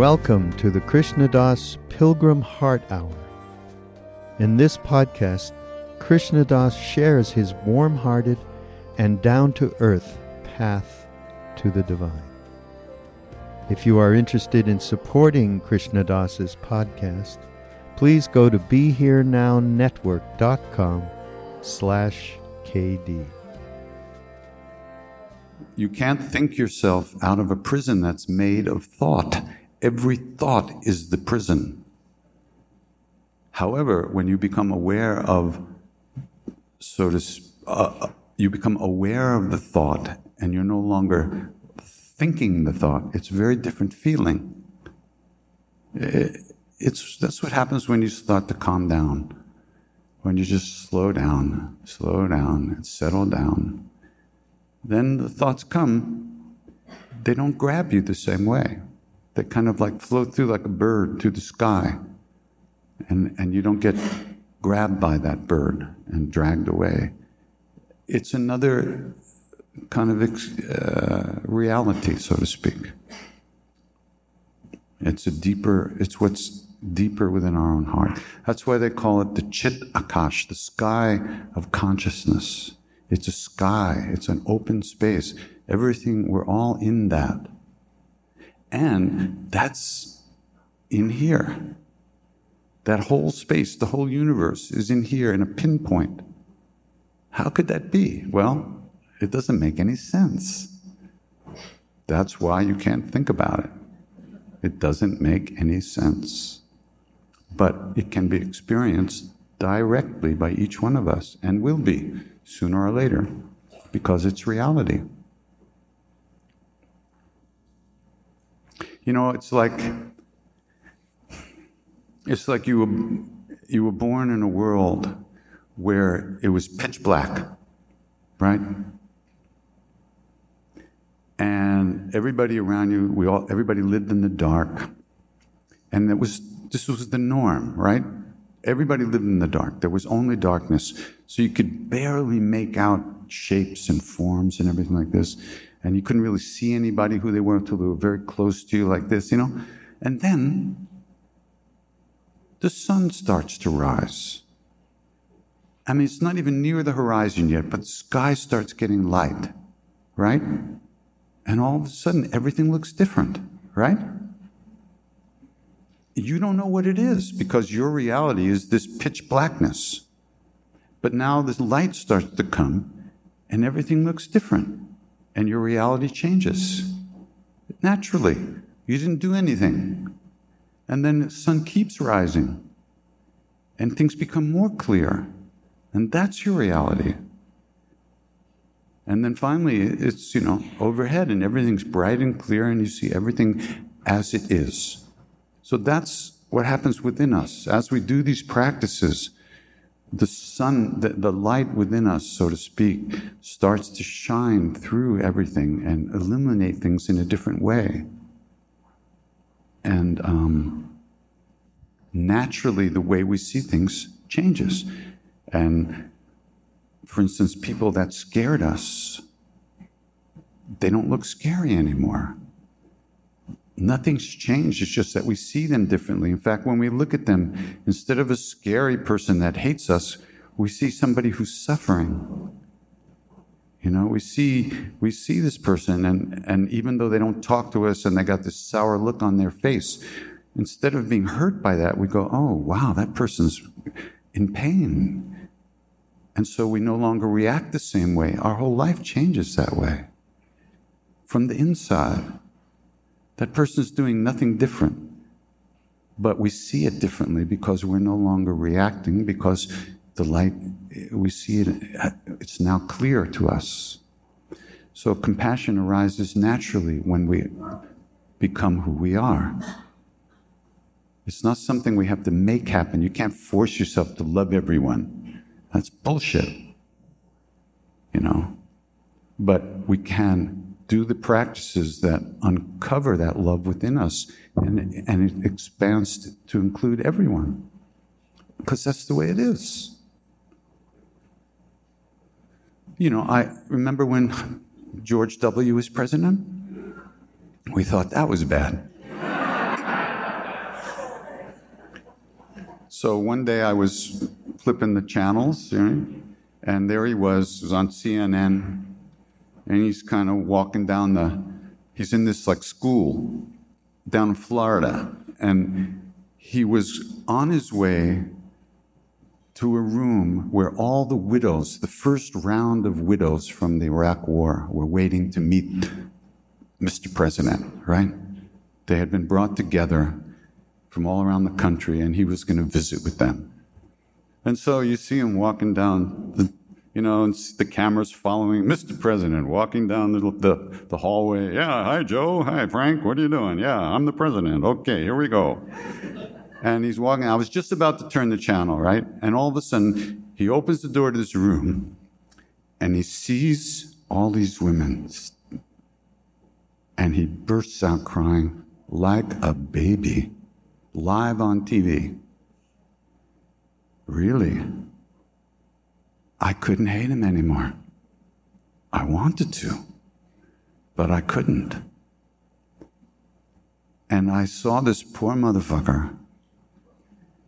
Welcome to the Krishna Das Pilgrim Heart Hour. In this podcast, Krishna Das shares his warm hearted and down to earth path to the divine. If you are interested in supporting Krishna Das's podcast, please go to BeHereNowNetwork.com slash KD. You can't think yourself out of a prison that's made of thought. Every thought is the prison. However, when you become aware of, so to, uh, you become aware of the thought and you're no longer thinking the thought, it's a very different feeling. It's, that's what happens when you start to calm down. When you just slow down, slow down, and settle down. Then the thoughts come, they don't grab you the same way that kind of like float through like a bird through the sky. And, and you don't get grabbed by that bird and dragged away. It's another kind of uh, reality, so to speak. It's a deeper, it's what's deeper within our own heart. That's why they call it the Chit Akash, the sky of consciousness. It's a sky, it's an open space. Everything, we're all in that. And that's in here. That whole space, the whole universe is in here in a pinpoint. How could that be? Well, it doesn't make any sense. That's why you can't think about it. It doesn't make any sense. But it can be experienced directly by each one of us and will be sooner or later because it's reality. You know, it's like it's like you were you were born in a world where it was pitch black, right? And everybody around you, we all everybody lived in the dark. And it was this was the norm, right? Everybody lived in the dark. There was only darkness. So you could barely make out shapes and forms and everything like this and you couldn't really see anybody who they were until they were very close to you, like this, you know? And then the sun starts to rise. I mean, it's not even near the horizon yet, but the sky starts getting light, right? And all of a sudden, everything looks different, right? You don't know what it is because your reality is this pitch blackness. But now this light starts to come and everything looks different and your reality changes naturally. You didn't do anything. And then the sun keeps rising and things become more clear. And that's your reality. And then finally, it's, you know, overhead and everything's bright and clear and you see everything as it is. So that's what happens within us. As we do these practices, the sun, the, the light within us, so to speak, starts to shine through everything and illuminate things in a different way. And um, naturally, the way we see things changes. And for instance, people that scared us, they don't look scary anymore. Nothing's changed. It's just that we see them differently. In fact, when we look at them, instead of a scary person that hates us, we see somebody who's suffering. You know, we see we see this person, and and even though they don't talk to us and they got this sour look on their face, instead of being hurt by that, we go, "Oh, wow, that person's in pain," and so we no longer react the same way. Our whole life changes that way from the inside. That person's doing nothing different, but we see it differently because we're no longer reacting because the light, we see it, it's now clear to us. So compassion arises naturally when we become who we are. It's not something we have to make happen. You can't force yourself to love everyone. That's bullshit. You know? But we can do the practices that uncover that love within us and, and it expands to include everyone. Because that's the way it is you know, I remember when George W. was president, we thought that was bad. so one day I was flipping the channels, and there he was, he was on CNN, and he's kind of walking down the, he's in this like school down in Florida, and he was on his way to a room where all the widows, the first round of widows from the Iraq War, were waiting to meet Mr. President, right? They had been brought together from all around the country, and he was going to visit with them. And so you see him walking down the, you know, and the camera's following Mr. President walking down the, the, the hallway. Yeah, hi, Joe. Hi, Frank. What are you doing? Yeah, I'm the president. Okay, here we go and he's walking. I was just about to turn the channel, right? And all of a sudden, he opens the door to this room and he sees all these women. And he bursts out crying like a baby, live on TV. Really? I couldn't hate him anymore. I wanted to, but I couldn't. And I saw this poor motherfucker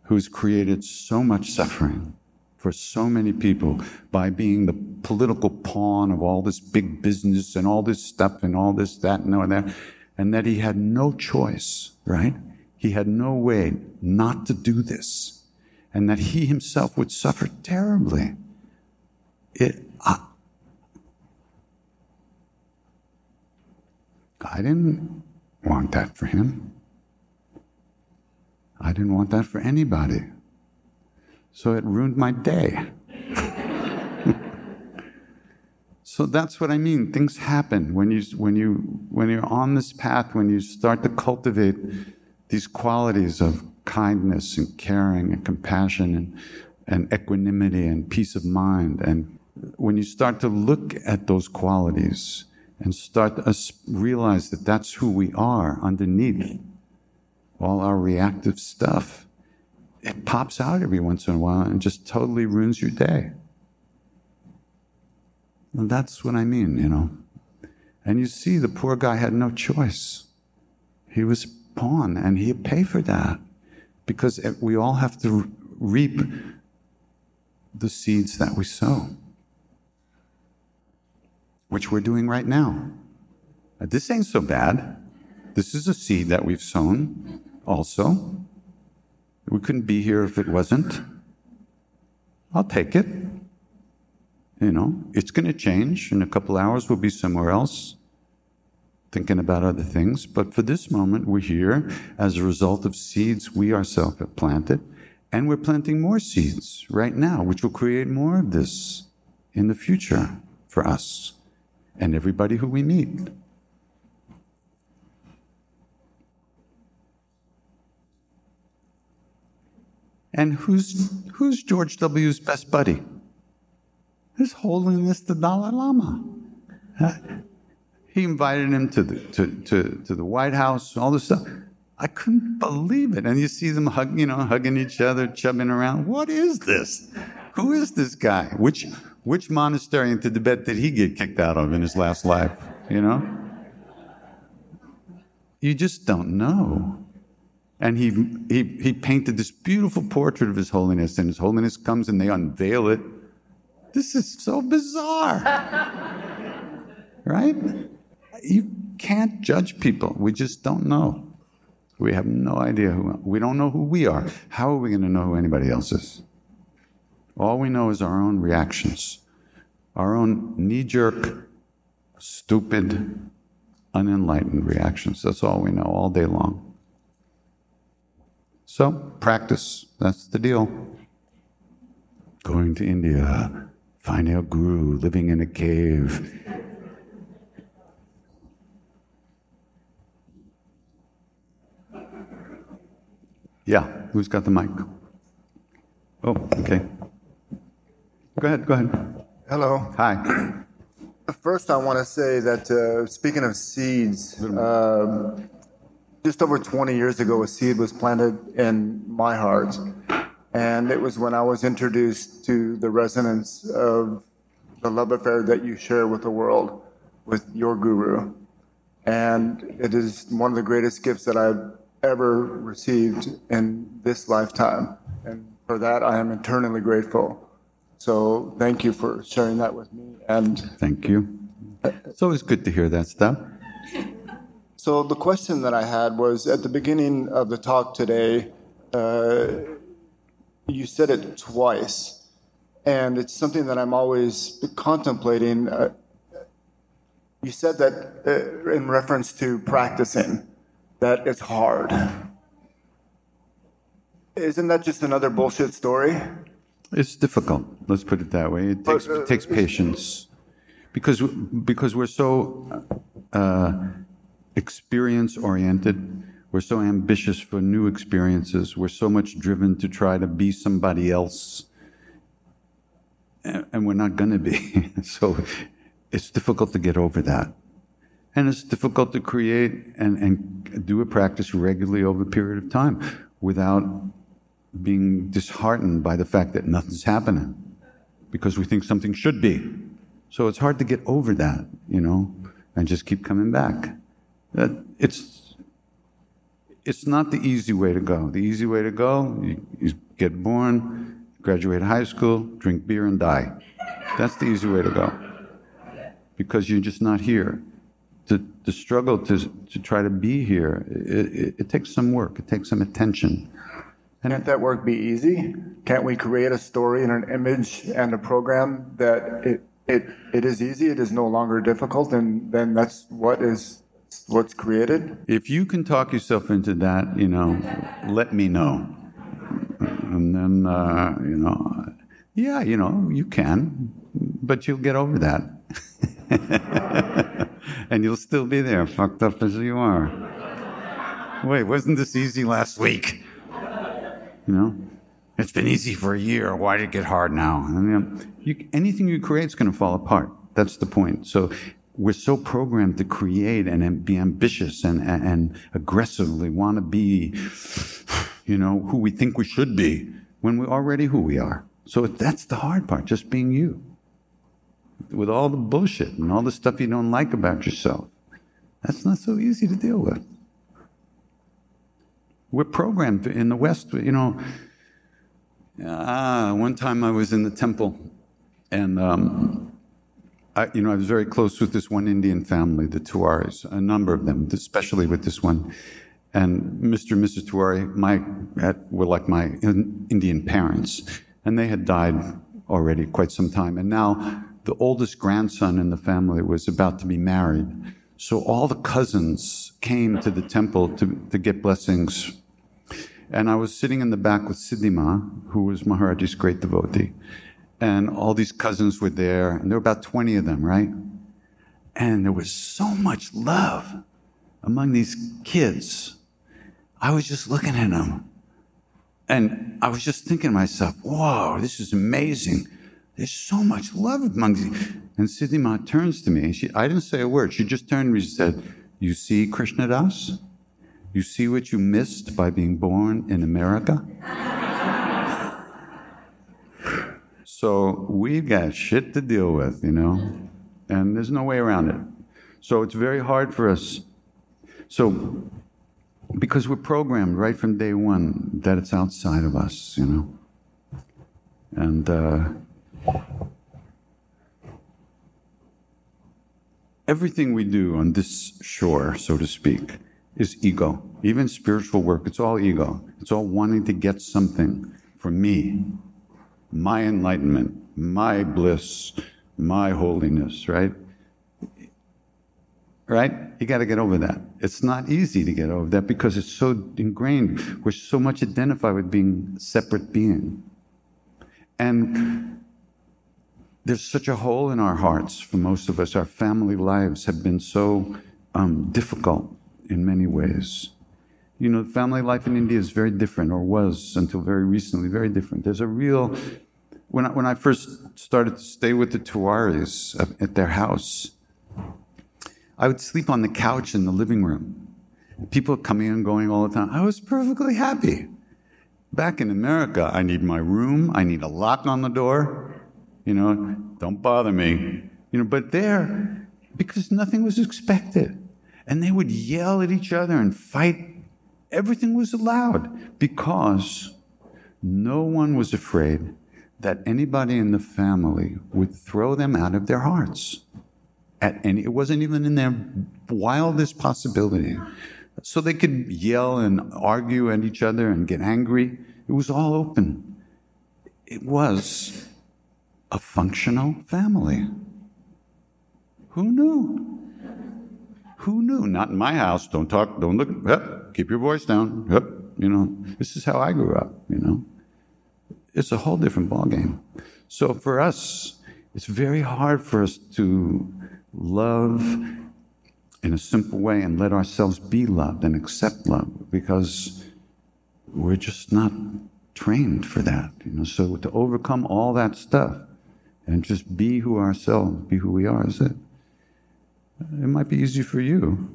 who's created so much suffering for so many people by being the political pawn of all this big business and all this stuff and all this, that, and all that, and that he had no choice, right? He had no way not to do this, and that he himself would suffer terribly. It, I, I didn't want that for him. I didn't want that for anybody. So it ruined my day. so that's what I mean. Things happen when you when you when you're on this path, when you start to cultivate these qualities of kindness and caring and compassion and, and equanimity and peace of mind. And when you start to look at those qualities and start to realize that that's who we are underneath all our reactive stuff, it pops out every once in a while and just totally ruins your day. And that's what I mean, you know. And you see, the poor guy had no choice. He was pawn, and he'd pay for that because we all have to reap the seeds that we sow, which we're doing right now. This ain't so bad. This is a seed that we've sown also. We couldn't be here if it wasn't. I'll take it. You know, it's going to change. In a couple hours, we'll be somewhere else thinking about other things. But for this moment, we're here as a result of seeds we ourselves have planted. And we're planting more seeds right now, which will create more of this in the future for us and everybody who we meet. And who's, who's George W.'s best buddy? His Holiness the Dalai Lama. Uh, he invited him to the, to, to, to the White House, all this stuff. I couldn't believe it. And you see them hug, you know, hugging each other, chubbing around. What is this? Who is this guy? Which, which monastery in Tibet did he get kicked out of in his last life? You know? You just don't know. And he, he, he painted this beautiful portrait of His Holiness, and His Holiness comes and they unveil it. This is so bizarre. right? You can't judge people. We just don't know. We have no idea who, we don't know who we are. How are we going to know who anybody else is? All we know is our own reactions, our own knee jerk, stupid, unenlightened reactions. That's all we know all day long. So, practice. That's the deal. Going to India, finding a guru, living in a cave. Yeah, who's got the mic? Oh, okay. Go ahead, go ahead. Hello. Hi. First, I want to say that uh, speaking of seeds, um, just over 20 years ago, a seed was planted in my heart. And it was when I was introduced to the resonance of the love affair that you share with the world, with your guru. And it is one of the greatest gifts that I've ever received in this lifetime. And for that, I am eternally grateful. So thank you for sharing that with me. And Thank you. It's always good to hear that stuff. so the question that I had was at the beginning of the talk today, uh, you said it twice, and it's something that I'm always contemplating. Uh, you said that uh, in reference to practicing, that it's hard. Isn't that just another bullshit story? It's difficult. Let's put it that way. It takes, uh, it takes patience because because we're so uh, experience oriented. We're so ambitious for new experiences. We're so much driven to try to be somebody else, and, and we're not going to be. so it's difficult to get over that. And it's difficult to create and, and do a practice regularly over a period of time without being disheartened by the fact that nothing's happening because we think something should be. So it's hard to get over that, you know, and just keep coming back. It's it's not the easy way to go. The easy way to go, you, get born, graduate high school, drink beer, and die. That's the easy way to go because you're just not here. The, to struggle to, to try to be here, it, it, it takes some work, it takes some attention. Can't that work be easy? Can't we create a story and an image and a program that it, it, it is easy, it is no longer difficult, and then that's what is what's created? If you can talk yourself into that, you know, let me know. And then, uh, you know, yeah, you know, you can, but you'll get over that. and you'll still be there, fucked up as you are. Wait, wasn't this easy last week? You know, it's been easy for a year. Why did it get hard now? I mean, you, anything you create is going to fall apart. That's the point. So we're so programmed to create and be ambitious and, and, and aggressively want to be, you know, who we think we should be when we're already who we are. So that's the hard part, just being you. With all the bullshit and all the stuff you don't like about yourself. That's not so easy to deal with. We're programmed in the West, you know. Ah, one time I was in the temple and, um, I, you know, I was very close with this one Indian family, the Tiwaris, a number of them, especially with this one. And Mr. and Mrs. Tiwari my, were like my Indian parents, and they had died already quite some time. And now the oldest grandson in the family was about to be married. So all the cousins came to the temple to, to get blessings. And I was sitting in the back with Siddhima, who was Maharaji's great devotee. And all these cousins were there, and there were about 20 of them, right? And there was so much love among these kids. I was just looking at them. And I was just thinking to myself, whoa, this is amazing. There's so much love among these. And Siddhima turns to me. She, I didn't say a word. She just turned to me and said, You see, Krishna Das? You see what you missed by being born in America? so we've got shit to deal with, you know, and there's no way around it. So it's very hard for us. So, because we're programmed right from day one that it's outside of us, you know. And uh, everything we do on this shore, so to speak, is ego. Even spiritual work, it's all ego. It's all wanting to get something for me, my enlightenment, my bliss, my holiness, right? Right? You got to get over that. It's not easy to get over that because it's so ingrained. We're so much identified with being separate being. And there's such a hole in our hearts for most of us. Our family lives have been so um, difficult in many ways. You know, family life in India is very different, or was until very recently, very different. There's a real. When I, when I first started to stay with the Tiwaris at their house, I would sleep on the couch in the living room. People coming and going all the time. I was perfectly happy. Back in America, I need my room, I need a lock on the door. You know, don't bother me. You know, but there, because nothing was expected. And they would yell at each other and fight. Everything was allowed because no one was afraid that anybody in the family would throw them out of their hearts. At any, it wasn't even in their wildest possibility. So they could yell and argue at each other and get angry. It was all open. It was a functional family. Who knew? Who knew? Not in my house. Don't talk. Don't look. Keep your voice down. Yep. You know, this is how I grew up. You know, it's a whole different ballgame. So for us, it's very hard for us to love in a simple way and let ourselves be loved and accept love because we're just not trained for that. You know, so to overcome all that stuff and just be who ourselves, be who we are, is it? It might be easy for you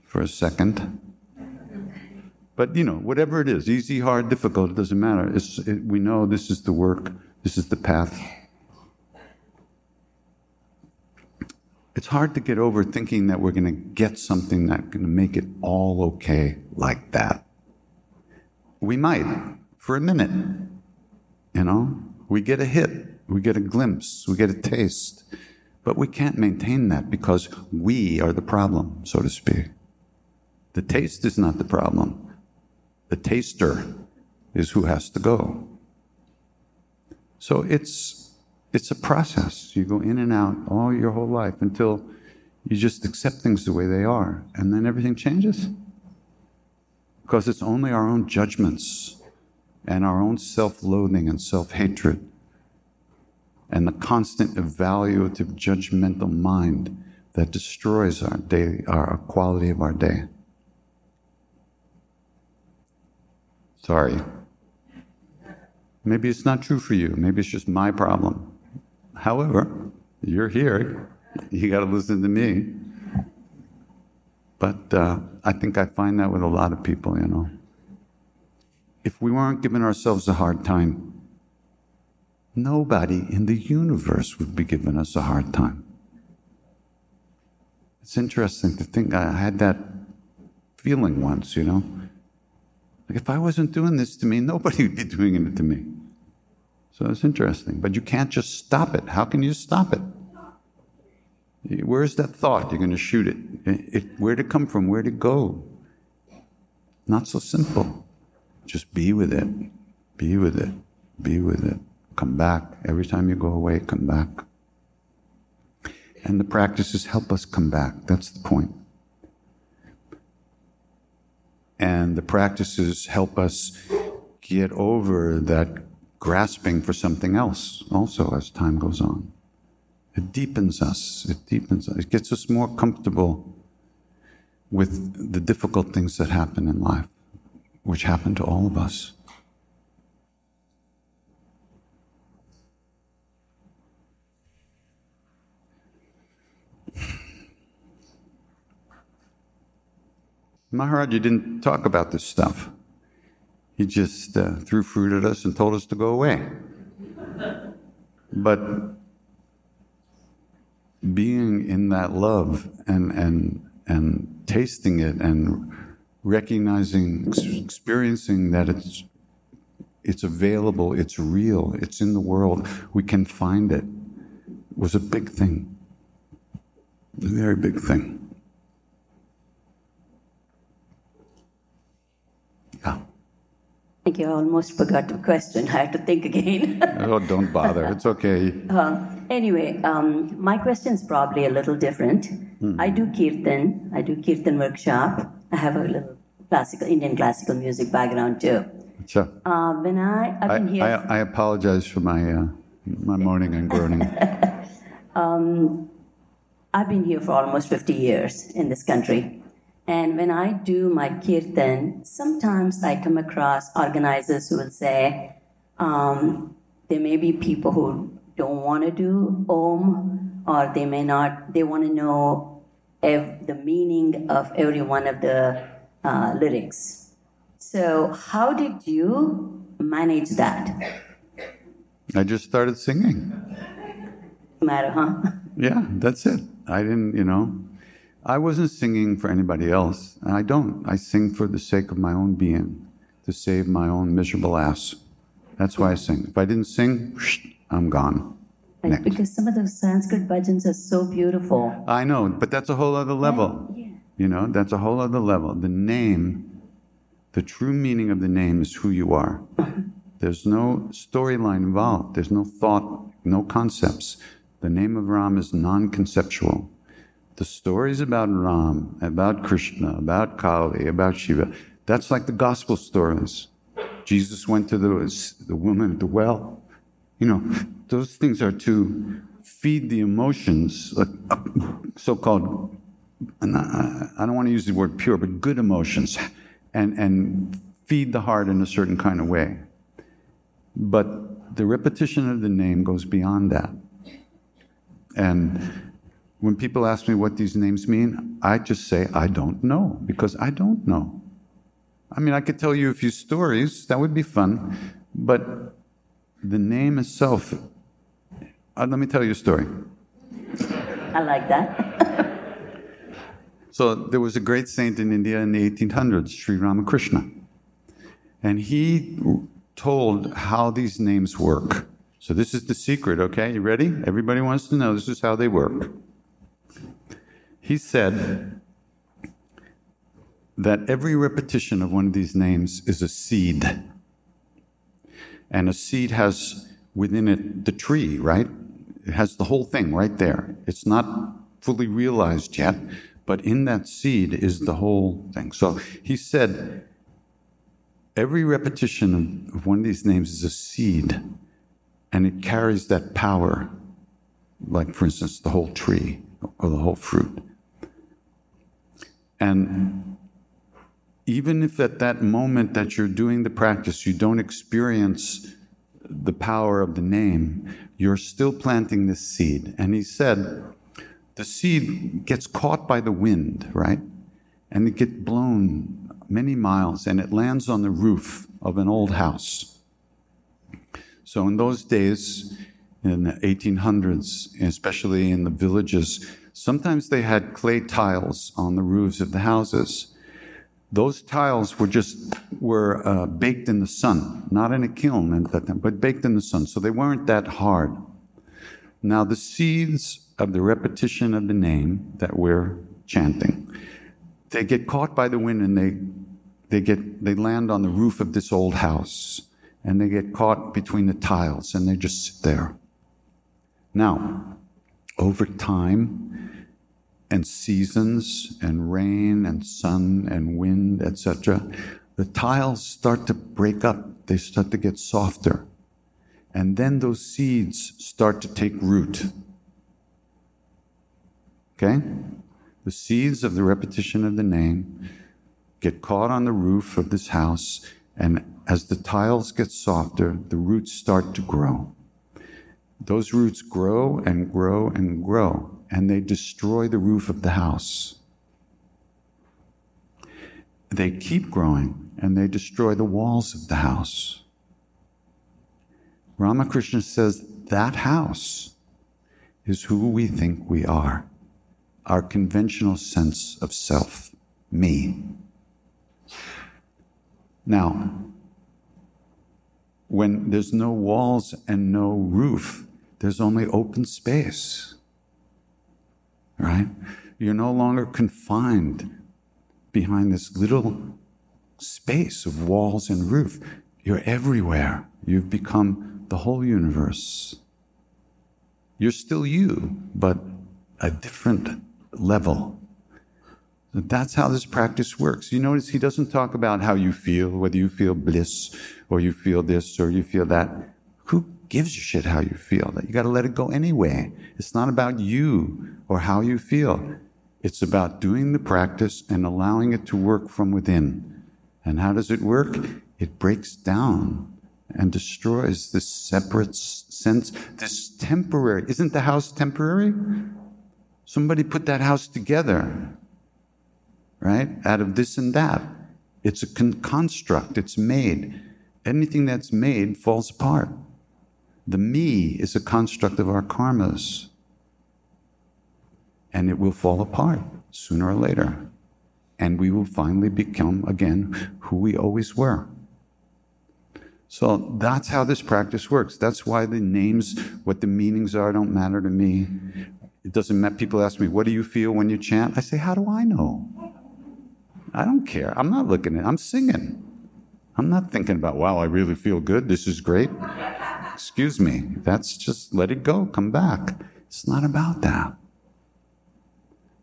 for a second. But you know, whatever it is, easy, hard, difficult, it doesn't matter. It, we know this is the work, this is the path. It's hard to get over thinking that we're going to get something that's going to make it all okay like that. We might, for a minute. You know, we get a hit, we get a glimpse, we get a taste. But we can't maintain that because we are the problem, so to speak. The taste is not the problem. The taster is who has to go. So it's it's a process. You go in and out all your whole life until you just accept things the way they are, and then everything changes. Because it's only our own judgments and our own self-loathing and self-hatred and the constant evaluative judgmental mind that destroys our day, our quality of our day. Sorry. Maybe it's not true for you. Maybe it's just my problem. However, you're here. You got to listen to me. But uh, I think I find that with a lot of people, you know. If we weren't giving ourselves a hard time, nobody in the universe would be giving us a hard time. It's interesting to think I had that feeling once, you know. Like if I wasn't doing this to me, nobody would be doing it to me. So it's interesting. But you can't just stop it. How can you stop it? Where's that thought? You're going to shoot it. it where'd it come from? Where'd it go? Not so simple. Just be with it. Be with it. Be with it. Come back. Every time you go away, come back. And the practices help us come back. That's the point. And the practices help us get over that grasping for something else also as time goes on. It deepens us. It deepens us. It gets us more comfortable with the difficult things that happen in life, which happen to all of us. Maharaj didn't talk about this stuff. He just uh, threw fruit at us and told us to go away. But being in that love and, and, and tasting it and recognizing, experiencing that it's it's available, it's real, it's in the world, we can find it, was a big thing. A very big thing. Thank you. I almost forgot the question. I had to think again. oh, don't bother. It's okay. Uh, anyway, um, my question is probably a little different. Hmm. I do kirtan. I do kirtan workshop. I have a little classical Indian classical music background too. Sure. Uh, when I I've I, been here. I, I apologize for my uh, my moaning and groaning. I've been here for almost 50 years in this country. And when I do my kirtan, sometimes I come across organizers who will say, um, there may be people who don't want to do Om, or they may not, they want to know ev- the meaning of every one of the uh, lyrics. So, how did you manage that? I just started singing. Matter, huh? Yeah, that's it. I didn't, you know, I wasn't singing for anybody else. And I don't. I sing for the sake of my own being, to save my own miserable ass. That's why I sing. If I didn't sing, I'm gone. Like, Next. because some of those Sanskrit bhajans are so beautiful. I know, but that's a whole other level. Yeah. You know, that's a whole other level. The name, the true meaning of the name is who you are. There's no storyline involved, there's no thought, no concepts. The name of Ram is non conceptual. The stories about Ram, about Krishna, about Kali, about Shiva, that's like the gospel stories. Jesus went to the, the woman at the well. You know, those things are to feed the emotions, uh, like so called I don't want to use the word pure, but good emotions, and, and feed the heart in a certain kind of way. But the repetition of the name goes beyond that. And when people ask me what these names mean, I just say, I don't know, because I don't know. I mean, I could tell you a few stories, that would be fun, but the name itself, uh, let me tell you a story. I like that. So there was a great saint in India in the 1800s, Sri Ramakrishna. And he told how these names work. So this is the secret, okay? You ready? Everybody wants to know this is how they work. He said that every repetition of one of these names is a seed. And a seed has within it the tree, right? It has the whole thing right there. It's not fully realized yet, but in that seed is the whole thing. So he said, every repetition of, one of these names is a seed, and it carries that power, like, for instance, the whole tree or the whole fruit. And even if at that moment that you're doing the practice, you don't experience the power of the name, you're still planting this seed. And he said, the seed gets caught by the wind, right? And it gets blown many miles and it lands on the roof of an old house. So in those days, in the 1800s, especially in the villages, sometimes they had clay tiles on the roofs of the houses. Those tiles were just were uh, baked in the sun, not in a kiln at that time, but baked in the sun, so they weren't that hard. Now the seeds of the repetition of the name that we're chanting, they get caught by the wind and they they get they land on the roof of this old house and they get caught between the tiles and they just sit there. Now, over time and seasons and rain and sun and wind, etc., the tiles start to break up. They start to get softer. And then those seeds start to take root. Okay? The seeds of the repetition of the name get caught on the roof of this house, and as the tiles get softer, the roots start to grow. Those roots grow and grow and grow, and they destroy the roof of the house. They keep growing and they destroy the walls of the house. Ramakrishna says that house is who we think we are our conventional sense of self, me. Now, when there's no walls and no roof, there's only open space. Right? You're no longer confined behind this little space of walls and roof. You're everywhere. You've become the whole universe. You're still you, but a different level. That's how this practice works. You notice he doesn't talk about how you feel, whether you feel bliss or you feel this or you feel that. Gives a shit how you feel? That you got to let it go anyway. It's not about you or how you feel. It's about doing the practice and allowing it to work from within. And how does it work? It breaks down and destroys this separate sense, this temporary. Isn't the house temporary? Somebody put that house together, right? Out of this and that. It's a con- construct, it's made. Anything that's made falls apart. The me is a construct of our karmas. And it will fall apart sooner or later. And we will finally become again who we always were. So that's how this practice works. That's why the names, what the meanings are, don't matter to me. It doesn't matter. People ask me, What do you feel when you chant? I say, How do I know? I don't care. I'm not looking at it. I'm singing. I'm not thinking about, Wow, I really feel good. This is great. Excuse me. That's just let it go. Come back. It's not about that.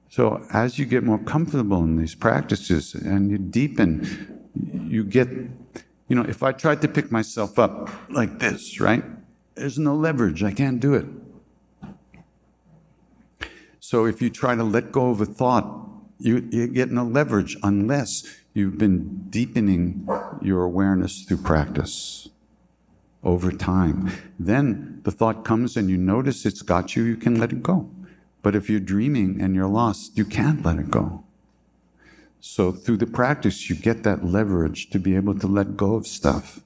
So as you get more comfortable in these practices and you deepen, you get you know, if I tried to pick myself up like this, right? There's no leverage. I can't do it. So if you try to let go of a thought, you, you get no leverage unless you've been deepening your awareness through practice over time. Then the thought comes and you notice it's got you, you can let it go. But if you're dreaming and you're lost, you can't let it go. So through the practice, you get that leverage to be able to let go of stuff.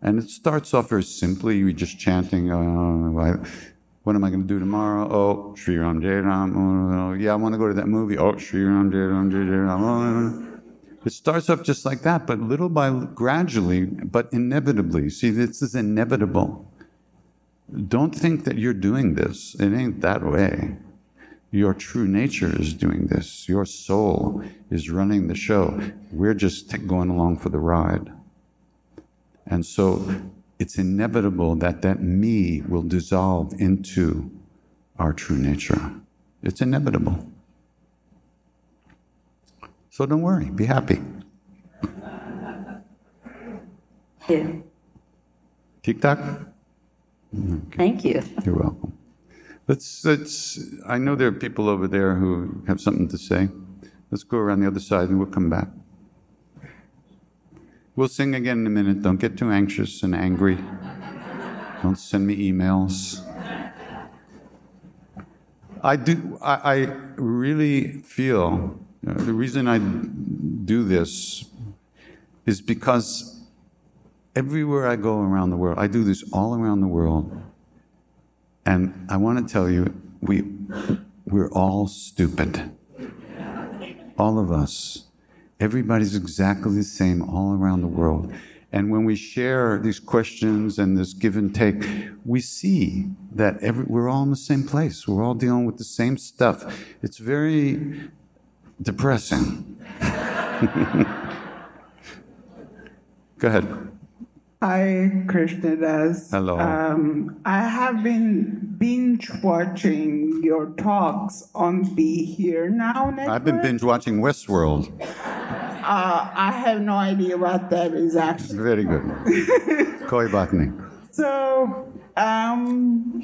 And it starts off very simply. You're just chanting, uh, what am I going to do tomorrow? Oh, Sri Ram Jai Ram. Oh, yeah, I want to go to that movie. Oh, Sri Ram Jai Ram Jai Ram. Oh. It starts off just like that, but little by gradually, but inevitably. See, this is inevitable. Don't think that you're doing this. It ain't that way. Your true nature is doing this. Your soul is running the show. We're just going along for the ride. And so it's inevitable that that me will dissolve into our true nature. It's inevitable. So don't worry, be happy. Yeah. Tic tac? Okay. Thank you. You're welcome. Let's, let's, I know there are people over there who have something to say. Let's go around the other side and we'll come back. We'll sing again in a minute. Don't get too anxious and angry. Don't send me emails. I do, I, I really feel know, the reason I do this is because everywhere I go around the world, I do this all around the world. And I want to tell you, we, we're all stupid. All of us. Everybody's exactly the same all around the world. And when we share these questions and this give and take, we see that every, we're all in the same place. We're all dealing with the same stuff. It's very depressing. Go ahead. Hi, Krishna Das. Hello. Um, I have been binge watching your talks on Be Here Now network. I've been binge watching Westworld. Uh, I have no idea what that is actually. Very good. Koi Batni. So, um,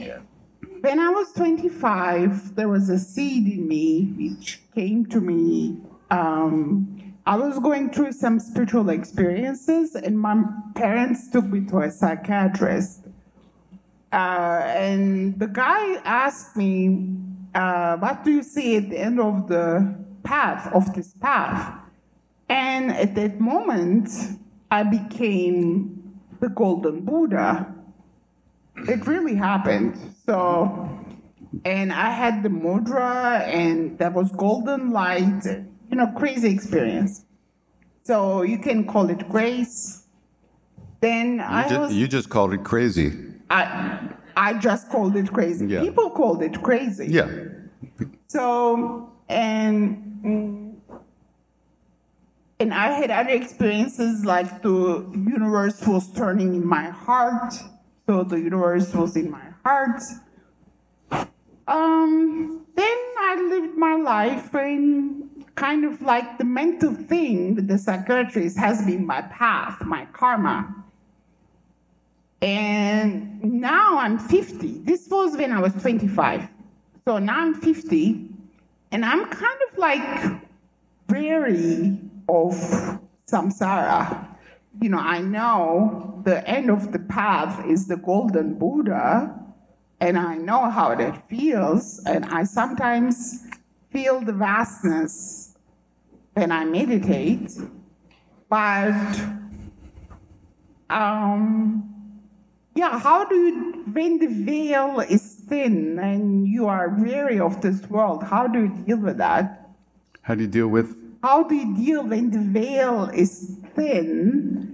when I was 25, there was a seed in me which came to me. Um, I was going through some spiritual experiences, and my parents took me to a psychiatrist. Uh, and the guy asked me, uh, What do you see at the end of the path, of this path? And at that moment, I became the Golden Buddha. It really happened. So and I had the mudra, and that was golden light. You know, crazy experience. So you can call it grace. Then You, I just, was. you just called it crazy. I, I just called it crazy. Yeah. People called it crazy. Yeah. So and mm, and I had other experiences like the universe was turning in my heart. So the universe was in my heart. Um, then I lived my life and kind of like the mental thing with the psychiatrist has been my path, my karma. And now I'm 50. This was when I was 25. So now I'm 50, and I'm kind of like weary of samsara. You know, I know the end of the path is the golden Buddha, and I know how that feels, and I sometimes feel the vastness when I meditate, but um, yeah, how do you, when the veil is thin and you are weary of this world, how do you deal with that? How do you deal with? How do you deal when the veil is thin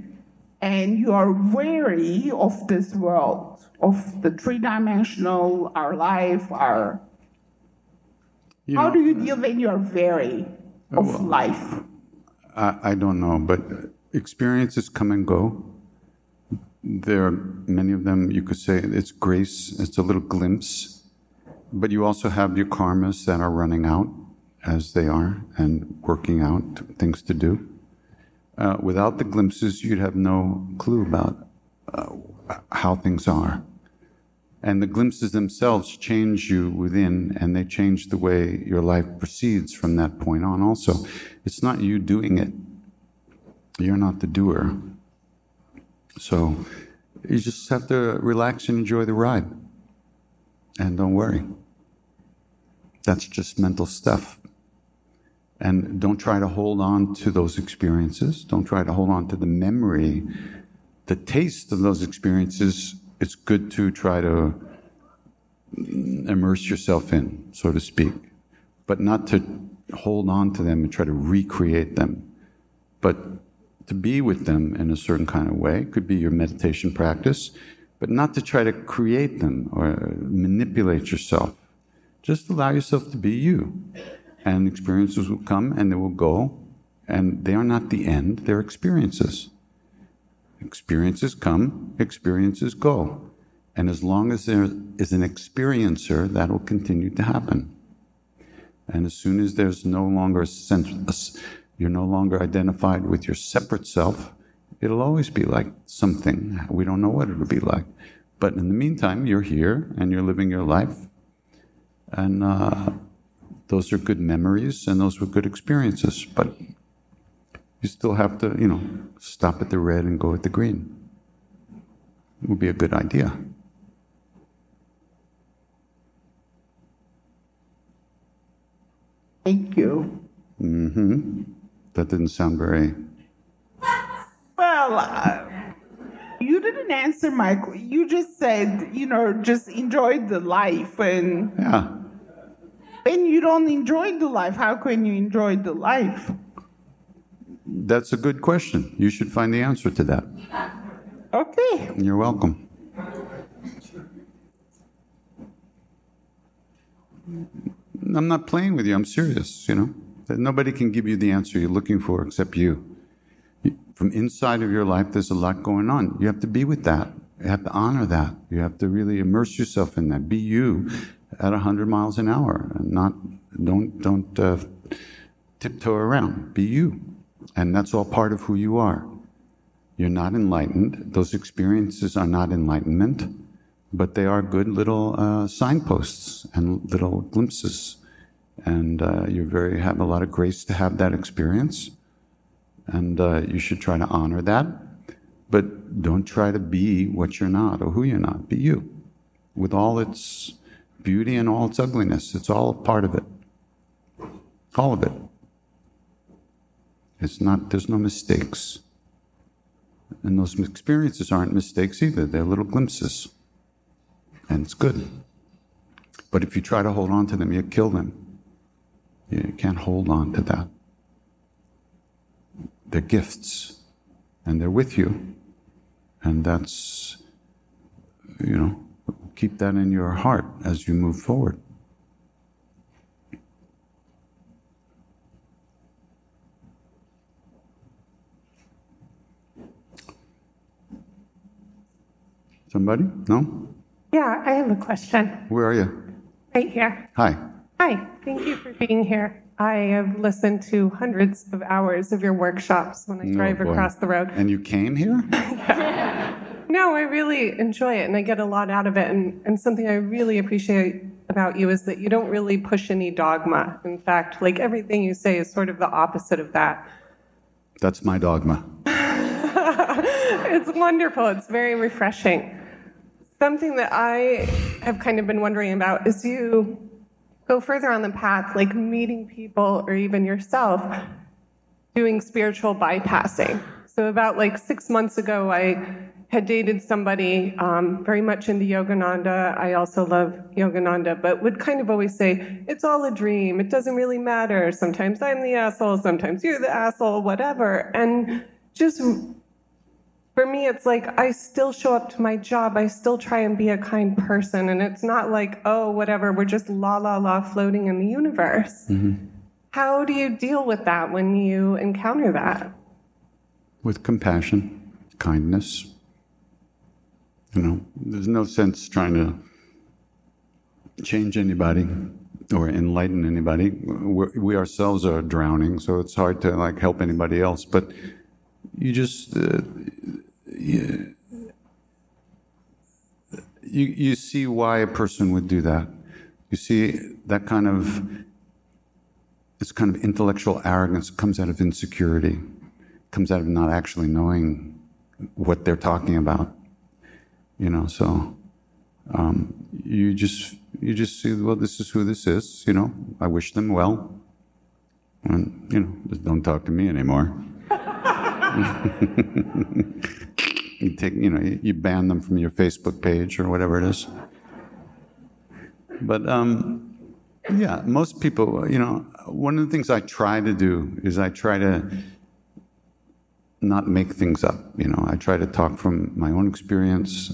and you are weary of this world, of the three dimensional, our life, our. You how know, do you deal when you are weary of life? I, I don't know, but experiences come and go. There are many of them, you could say it's grace, it's a little glimpse, but you also have your karmas that are running out as they are and working out things to do. Uh, without the glimpses, you'd have no clue about uh, how things are. And the glimpses themselves change you within, and they change the way your life proceeds from that point on. Also, it's not you doing it, you're not the doer. So you just have to relax and enjoy the ride. And don't worry. That's just mental stuff. And don't try to hold on to those experiences. Don't try to hold on to the memory, the taste of those experiences. It's good to try to immerse yourself in, so to speak, but not to hold on to them and try to recreate them, but to be with them in a certain kind of way. It could be your meditation practice, but not to try to create them or manipulate yourself. Just allow yourself to be you. And experiences will come and they will go, and they are not the end, they're experiences. Experiences come, experiences go. And as long as there is an experiencer, that will continue to happen. And as soon as there's no longer a sense, you're no longer identified with your separate self, it'll always be like something. We don't know what it'll be like. But in the meantime, you're here and you're living your life. And uh, those are good memories and those were good experiences. But you still have to, you know, stop at the red and go at the green. It would be a good idea. Thank you. Mm hmm That didn't sound very. Well, uh, you didn't answer my. qu- You just said, you know, just enjoy the life, and Yeah. When you don't enjoy the life, how can you enjoy the life? That's a good question. You should find the answer to that. Okay. You're welcome. I'm not playing with you. I'm serious, you know. That Nobody can give you the answer you're looking for except. You- From inside of your life, there's a lot going on. You have to be with that. You have to honor that. You have to really immerse yourself in that. Be you at 100 miles an hour and not, don't, don't uh, tiptoe around. Be you. And that's all part of who you are. You're not enlightened. Those experiences are not enlightenment, but they are good little uh, signposts and little glimpses. And uh, you very have a lot of grace to have that experience, and uh, you should try to honor that. But don't try to be what you're not or who you're not. Be you, with all its beauty and all its ugliness. It's all part of it. All of it. It's not. There's no mistakes. And those experiences aren't mistakes either, they're little glimpses. And it's good. But if you try to hold on to them, you kill them. You can't hold on to that. They're gifts, and they're with you. And that's, you know, keep that in your heart as you move forward. Somebody? No? Yeah, I have a question. Where are you? Right here. Hi. Hi, thank you for being here. I have listened to hundreds of hours of your workshops when I Oh, drive boy. across the road. And you came here? No, I really enjoy it and I get a lot out of it. And, and something I really appreciate about you is that you don't really push any dogma. In fact, like everything you say is sort of the opposite of that. That's my dogma. it's wonderful. It's very refreshing. Something that I have kind of been wondering about is you go further on the path, like meeting people or even yourself doing spiritual bypassing. So, about like six months ago, I had dated somebody um, very much into Yogananda. I also love Yogananda, but would kind of always say, It's all a dream. It doesn't really matter. Sometimes I'm the asshole, sometimes you're the asshole, whatever. And just for me, it's like I still show up to my job. I still try and be a kind person. And it's not like, oh, whatever, we're just la la la floating in the universe. How do you deal with that when you encounter that? With compassion, kindness. You know, there's no sense trying to change anybody or enlighten anybody. We're, we ourselves are drowning, so it's hard to like help anybody else. But you just uh, you, you you see why a person would do that. You see that kind of this kind of intellectual arrogance comes out of insecurity, comes out of not actually knowing what they're talking about. You know, so um, you just you just see, well, this is who this is. You know, I wish them well, and you know, just don't talk to me anymore. you take, you know, you, ban them from your Facebook page or whatever it is. But um, yeah, most people, you know, one of the things I try to do is I try to not make things up. You know, I try to talk from my own experience.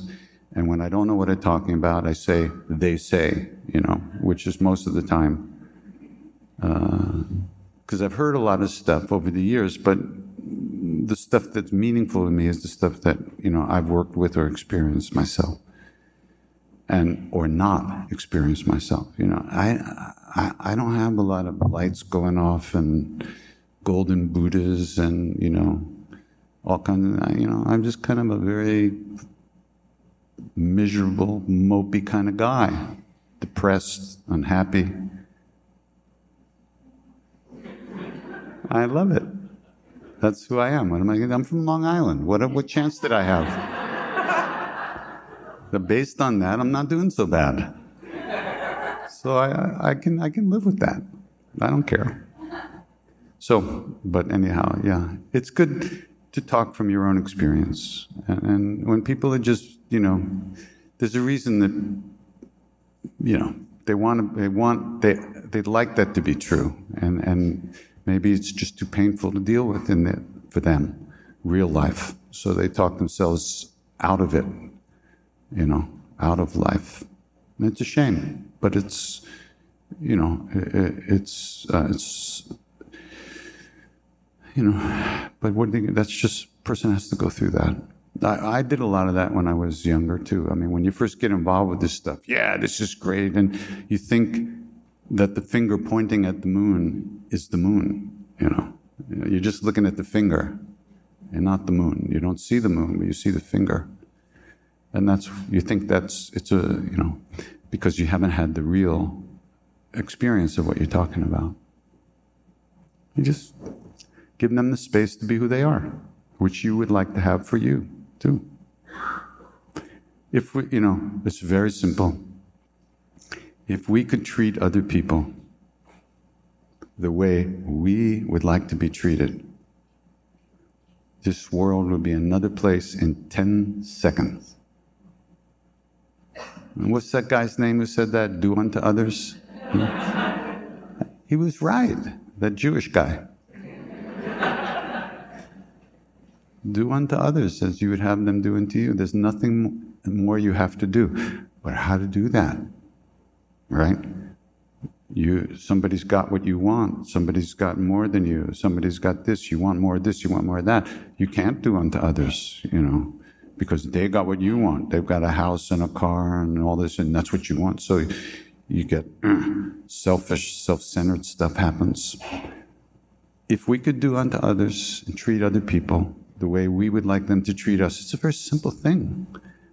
And when I don't know what I'm talking about, I say, they say, you know, which is most of the time. Uh, because I've heard a lot of stuff over the years, but the stuff that's meaningful to me is the stuff that, you know, I've worked with or experienced myself and or not experience myself. You know, I, I I don't have a lot of lights going off and golden Buddhas and you know all kinds of you know. I'm just kind of a very miserable, mopey kind of guy, depressed, unhappy. I love it. That's who I am. What am I? I'm from Long Island. What what chance did I have? But based on that, I'm not doing so bad. So I, I, can I can live with that. I don't care. So, but anyhow, yeah, it's good to talk from your own experience. And, and when people are just, you know, there's a reason that, you know, they want to, they want, they, they'd like that to be true. And, and maybe it's just too painful to deal with in the, for them, real life. So they talk themselves out of it you know, out of life. And it's a shame, but it's, you know, i- i- it's, uh, it's, you know, but what that's just, person has to go through that. I, I did a lot of that when I was younger too. I mean, when you first get involved with this stuff, yeah, this is great. And you think that the finger pointing at the moon is the moon, you know. You know, You're just looking at the finger and not the moon. You don't see the moon, but you see the finger and that's you think that's it's a you know because you haven't had the real experience of what you're talking about you just give them the space to be who they are which you would like to have for you too if we you know it's very simple if we could treat other people the way we would like to be treated this world would be another place in 10 seconds And what's that guy's name who said that? Do unto others? He was right, that Jewish guy. Do unto others as you would have them do unto you. There's nothing more you have to do. But how to do that? Right? You somebody's got what you want, somebody's got more than you, somebody's got this, you want more of this, you want more of that. You can't do unto others, you know, because they got what you want. They've got a house and a car and all this, and that's what you want. So you get selfish, self-centered stuff happens. If we could do unto others and treat other people the way we would like them to treat us. It's a very simple thing,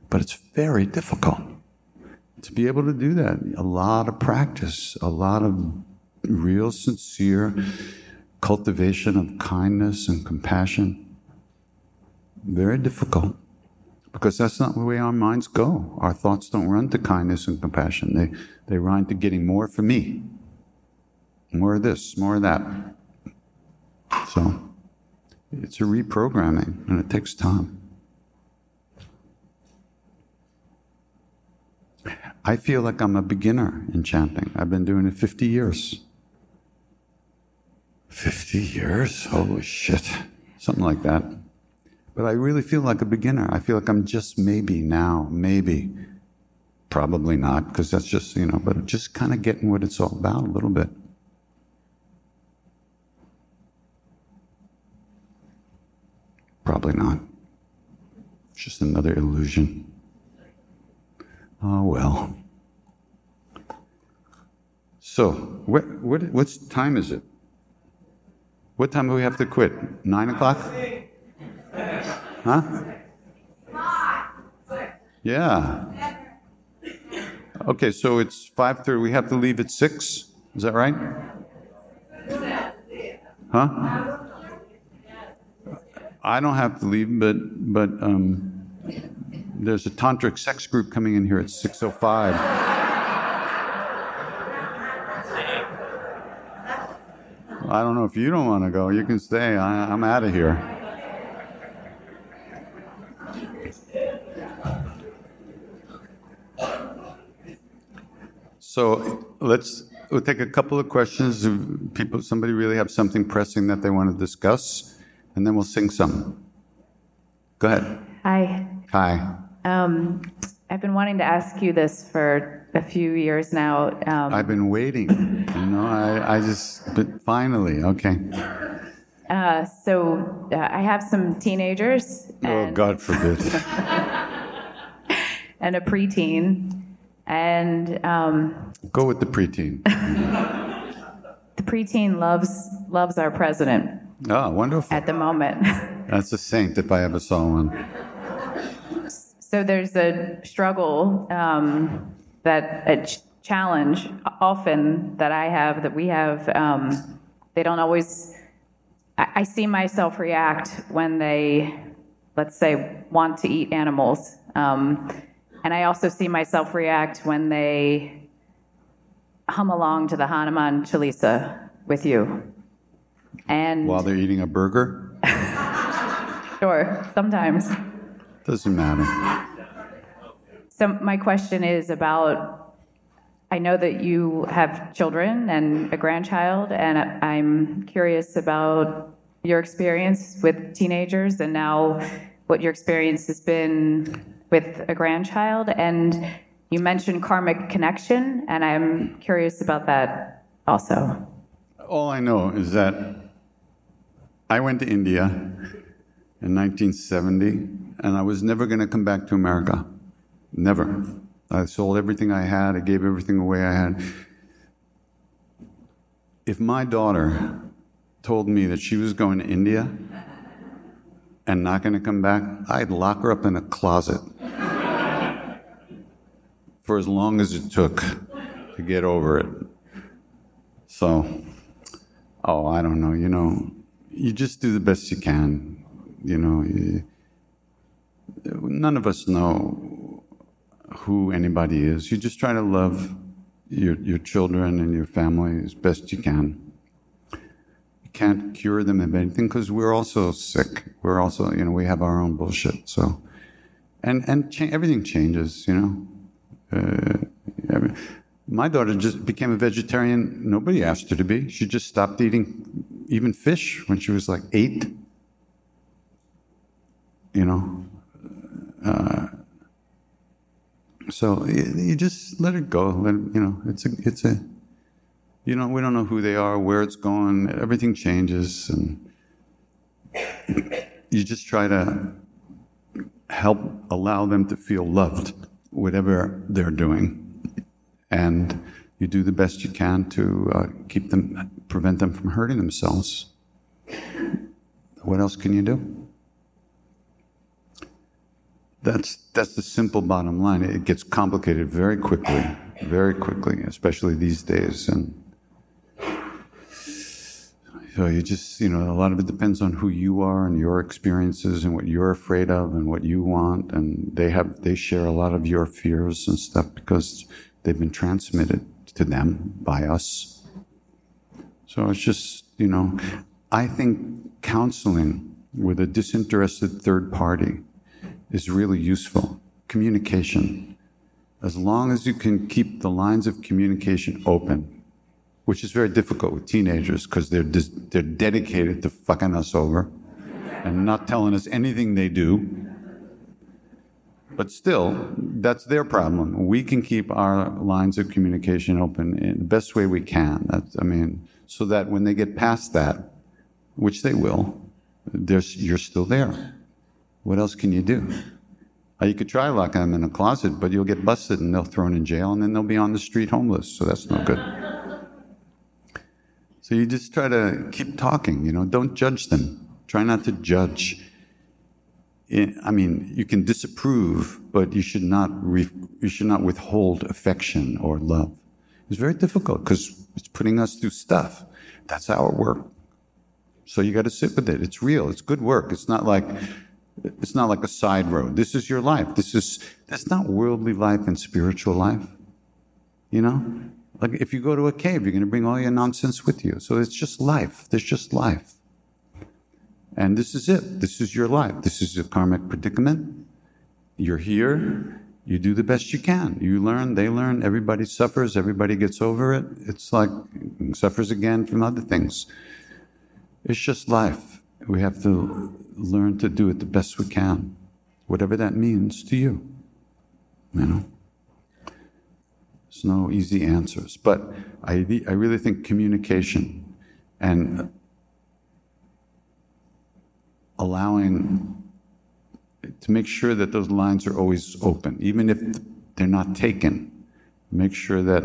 but it's very difficult to be able to do that. A lot of practice, a lot of real, sincere cultivation of kindness and compassion. Very difficult because that's not the way our minds go. Our thoughts don't run to kindness and compassion, they, they run to getting more for me. More of this, more of that. So. It's a reprogramming, and it takes time. I feel like I'm a beginner in chanting. I've been doing it 50 years. 50 years? Holy shit. Something like that. But I really feel like a beginner. I feel like I'm just maybe now, maybe. Probably not, because that's just, you know, but just kind of getting what it's all about a little bit. Probably not. It's just another illusion. Oh, well. So, what, what, what's time is it? What time do we have to quit? Nine o'clock? Huh? Yeah. Okay, so it's 5.30. We have to leave at 6? Is that right? Huh? I don't have to leave, but but um, there's a tantric sex group coming in here at 6:05. I don't know if you don't want to go. You can stay. I, I'm out of here. So let's we'll take a couple of questions. If people, somebody really have something pressing that they want to discuss and then we'll sing some. Go ahead. Hi. Hi. Um, I've been wanting to ask you this for a few years now. Um, I've been waiting. you know, I, I just, but finally, okay. Uh, so uh, I have some teenagers. oh, God forbid. and a preteen. And um, go with the preteen. the preteen loves loves our president. Oh, wonderful. At the moment. That's a saint if I ever saw one. So there's a struggle um, that a ch- challenge often that I have that we have. Um, they don't always. I, I see myself react when they, let's say, want to eat animals, um, and I also see myself react when they hum along to the Hanuman Chalisa with you. And while they're eating a burger? sure, sometimes. Doesn't matter. So my question is about I know that you have children and a grandchild, and I'm curious about your experience with teenagers and now what your experience has been with a grandchild. And you mentioned karmic connection, and I'm curious about that also. All I know is that I went to India in 1970, and I was never going to come back to America. Never. I sold everything I had, I gave everything away I had. If my daughter told me that she was going to India and not going to come back, I'd lock her up in a closet for as long as it took to get over it. So, oh, I don't know, you know, you just do the best you can. You know, you, none of us know who anybody is. You just try to love your, your children and your family as best you can. You can't cure them of anything because we're also sick. We're also, you know, we have our own bullshit. So, and and cha- everything changes. You know, Uh, I mean, my daughter just became a vegetarian. Nobody asked her to be. She just stopped eating even fish when she was like eight. You know. Uh, so you, you just let it go. Let you know, it's a, it's a, you know, we don't know who they are, where it's going. Everything changes, and you just try to help allow them to feel loved, whatever they're doing, and you do the best you can to uh, keep them, prevent them from hurting themselves. What else can you do? That's that's the simple bottom line. It gets complicated very quickly, very quickly, especially these days. And so you just, you know, a lot of it depends on who you are and your experiences and what you're afraid of and what you want. And they have they share a lot of your fears and stuff because they've been transmitted to them by us. So it's just, you know, I think counseling with a disinterested third party is really useful. Communication. As long as you can keep the lines of communication open, which is very difficult with teenagers because they're, dis- they're dedicated to fucking us over and not telling us anything they do. But still, that's their problem. We can keep our lines of communication open in the best way we can. That's, I mean, so that when they get past that, which they will, you're still there. What else can you do? Uh, you could try locking them in a closet, but you'll get busted and they'll thrown in jail and then they'll be on the street homeless. So that's no good. So you just try to keep talking, you know, don't judge them. Try not to judge. I mean, you can disapprove, but you should not, re- you should not withhold affection or love. It's very difficult because it's putting us through stuff. That's our work. So you got to sit with it. It's real. It's good work. It's not like it's not like a side road. This is your life. This is that's not worldly life and spiritual life. You know? Like if you go to a cave, you're gonna bring all your nonsense with you. So it's just life. There's just life. And this is it. This is your life. This is your karmic predicament. You're here. You do the best you can. You learn, they learn, everybody suffers, everybody gets over it. It's like suffers again from other things. It's just life. We have to learn to do it the best we can, whatever that means to you. You know? There's no easy answers. But I, I really think communication and allowing to make sure that those lines are always open, even if they're not taken. Make sure that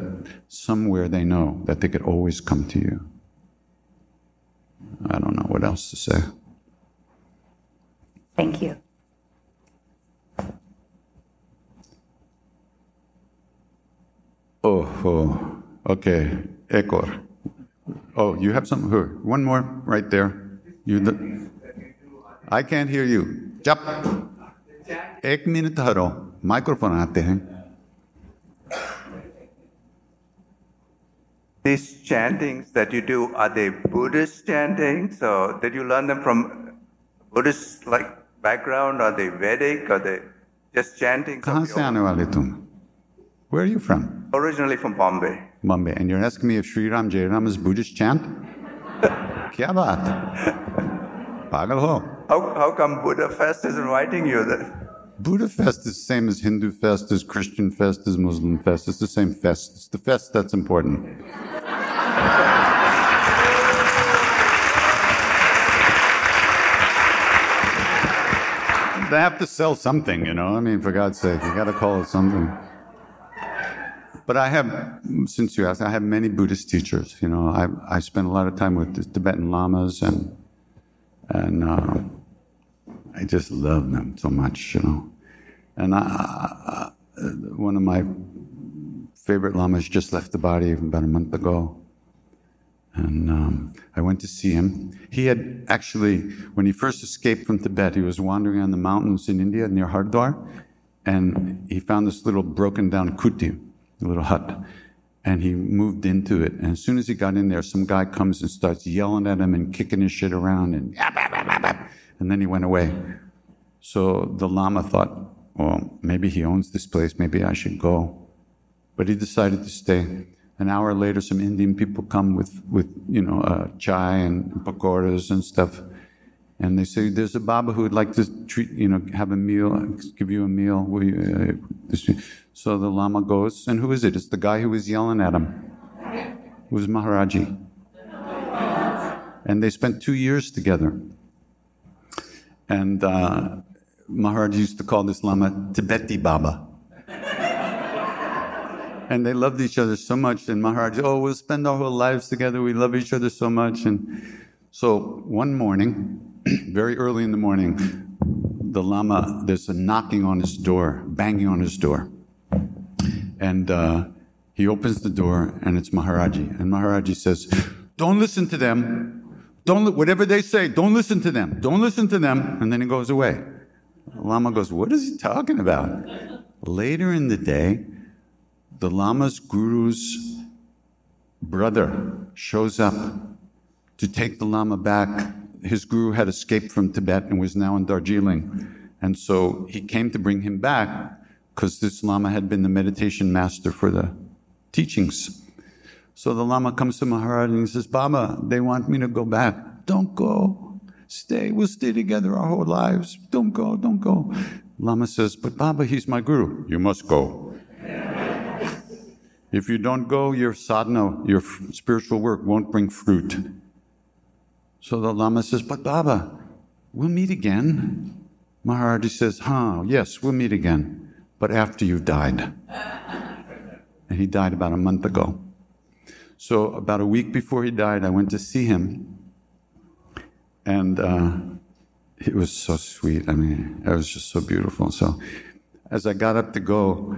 somewhere they know that they could always come to you. I don't know what else to say. Thank you. Oh, oh, okay. Ekor. Oh, you have some? Here, one more right there. You. The, I can't hear you. Jap. एक minute ठहरो microphone आते हैं These chantings that you do, are they Buddhist chantings or did you learn them from Buddhist like background? Are they Vedic? Are they just chanting? कहाँ से आने वाले तुम? Where are you from? Originally from Bombay. Bombay. And you're asking me if Sri Ram Jai Ram is Buddhist chant? क्या बात? पागल हो? How, how come Buddha Fest is inviting you then? Buddha Fest is the same as Hindu Fest, as Christian Fest, as Muslim Fest. It's the same fest. It's the fest that's important. they have to sell something, you know. I mean, for God's sake, you got to call it something. But I have, since you asked, I have many Buddhist teachers. You know, I I spend a lot of time with the Tibetan lamas, and and uh, I just love them so much, you know. And I, I, one of my favorite lamas just left the body about a month ago. And um, I went to see him. He had actually, when he first escaped from Tibet, he was wandering on the mountains in India near Hardwar, and he found this little broken down kuti, a little hut. And he moved into it. And as soon as he got in there, some guy comes and starts yelling at him and kicking his shit around, and and then he went away. So the Lama thought, well, maybe he owns this place, maybe I should go. but he decided to stay. An hour later, some Indian people come with, with you know, uh, chai and pakoras and stuff. And they say, there's a Baba who would like to treat, you know, have a meal, give you a meal. You, uh, so the Lama goes, and who is it? It's the guy who was yelling at him. It was Maharaji. And they spent two years together. And uh, Maharaj used to call this Lama Tibeti Baba. and they loved each other so much. And Maharaj, oh, we'll spend our whole lives together. We love each other so much. And so one morning, very early in the morning, the Lama, there's a knocking on his door, banging on his door. And uh, he opens the door, and it's Maharaji. And Maharaji says, Don't listen to them. Don't, whatever they say, don't listen to them. Don't listen to them. And then he goes away. The Lama goes, What is he talking about? Later in the day, the Lama's guru's brother shows up to take the Lama back. His guru had escaped from Tibet and was now in Darjeeling. And so he came to bring him back because this Lama had been the meditation master for the teachings. So the Lama comes to Maharaj and he says, Baba, they want me to go back. Don't go. Stay. We'll stay together our whole lives. Don't go. Don't go. Lama says, But Baba, he's my guru. You must go. If you don't go, your sadhana, your spiritual work won't bring fruit. So the Lama says, But Baba, we'll meet again. Maharaji says, Huh, yes, we'll meet again, but after you've died. And he died about a month ago. So, about a week before he died, I went to see him. And uh, it was so sweet. I mean, it was just so beautiful. So, as I got up to go,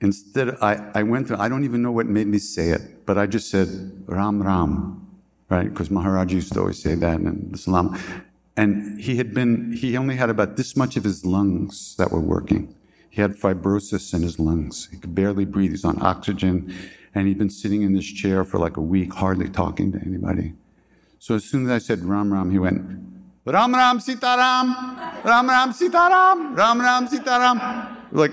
instead, I, I went to, I don't even know what made me say it, but I just said, Ram Ram, right? Because Maharaj used to always say that in Islam. And he had been, he only had about this much of his lungs that were working. He had fibrosis in his lungs. He could barely breathe. He's on oxygen. And he'd been sitting in this chair for like a week, hardly talking to anybody. So as soon as I said Ram Ram, he went, Ram Ram Sitaram, Ram Ram Sitaram, Ram Ram Sitaram. Like,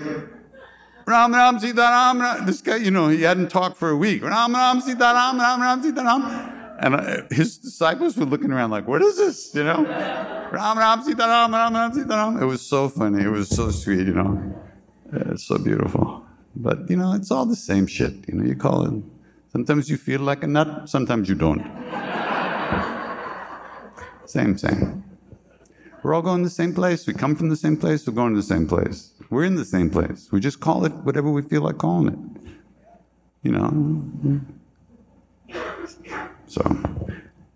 Ram Ram Sitaram. This guy, you know, he hadn't talked for a week. Ram Ram Sitaram, Ram Ram Sitaram. And uh, his disciples were looking around like, what is this? You know? Ram Ram Sitaram, Ram Ram Sitaram. It was so funny. It was so sweet, you know. It's so beautiful. But, you know, it's all the same shit. You know, you call it. Sometimes you feel like a nut, sometimes you don't. same, same. We're all going to the same place. We come from the same place. We're going to the same place. We're in the same place. We just call it whatever we feel like calling it. You know? So,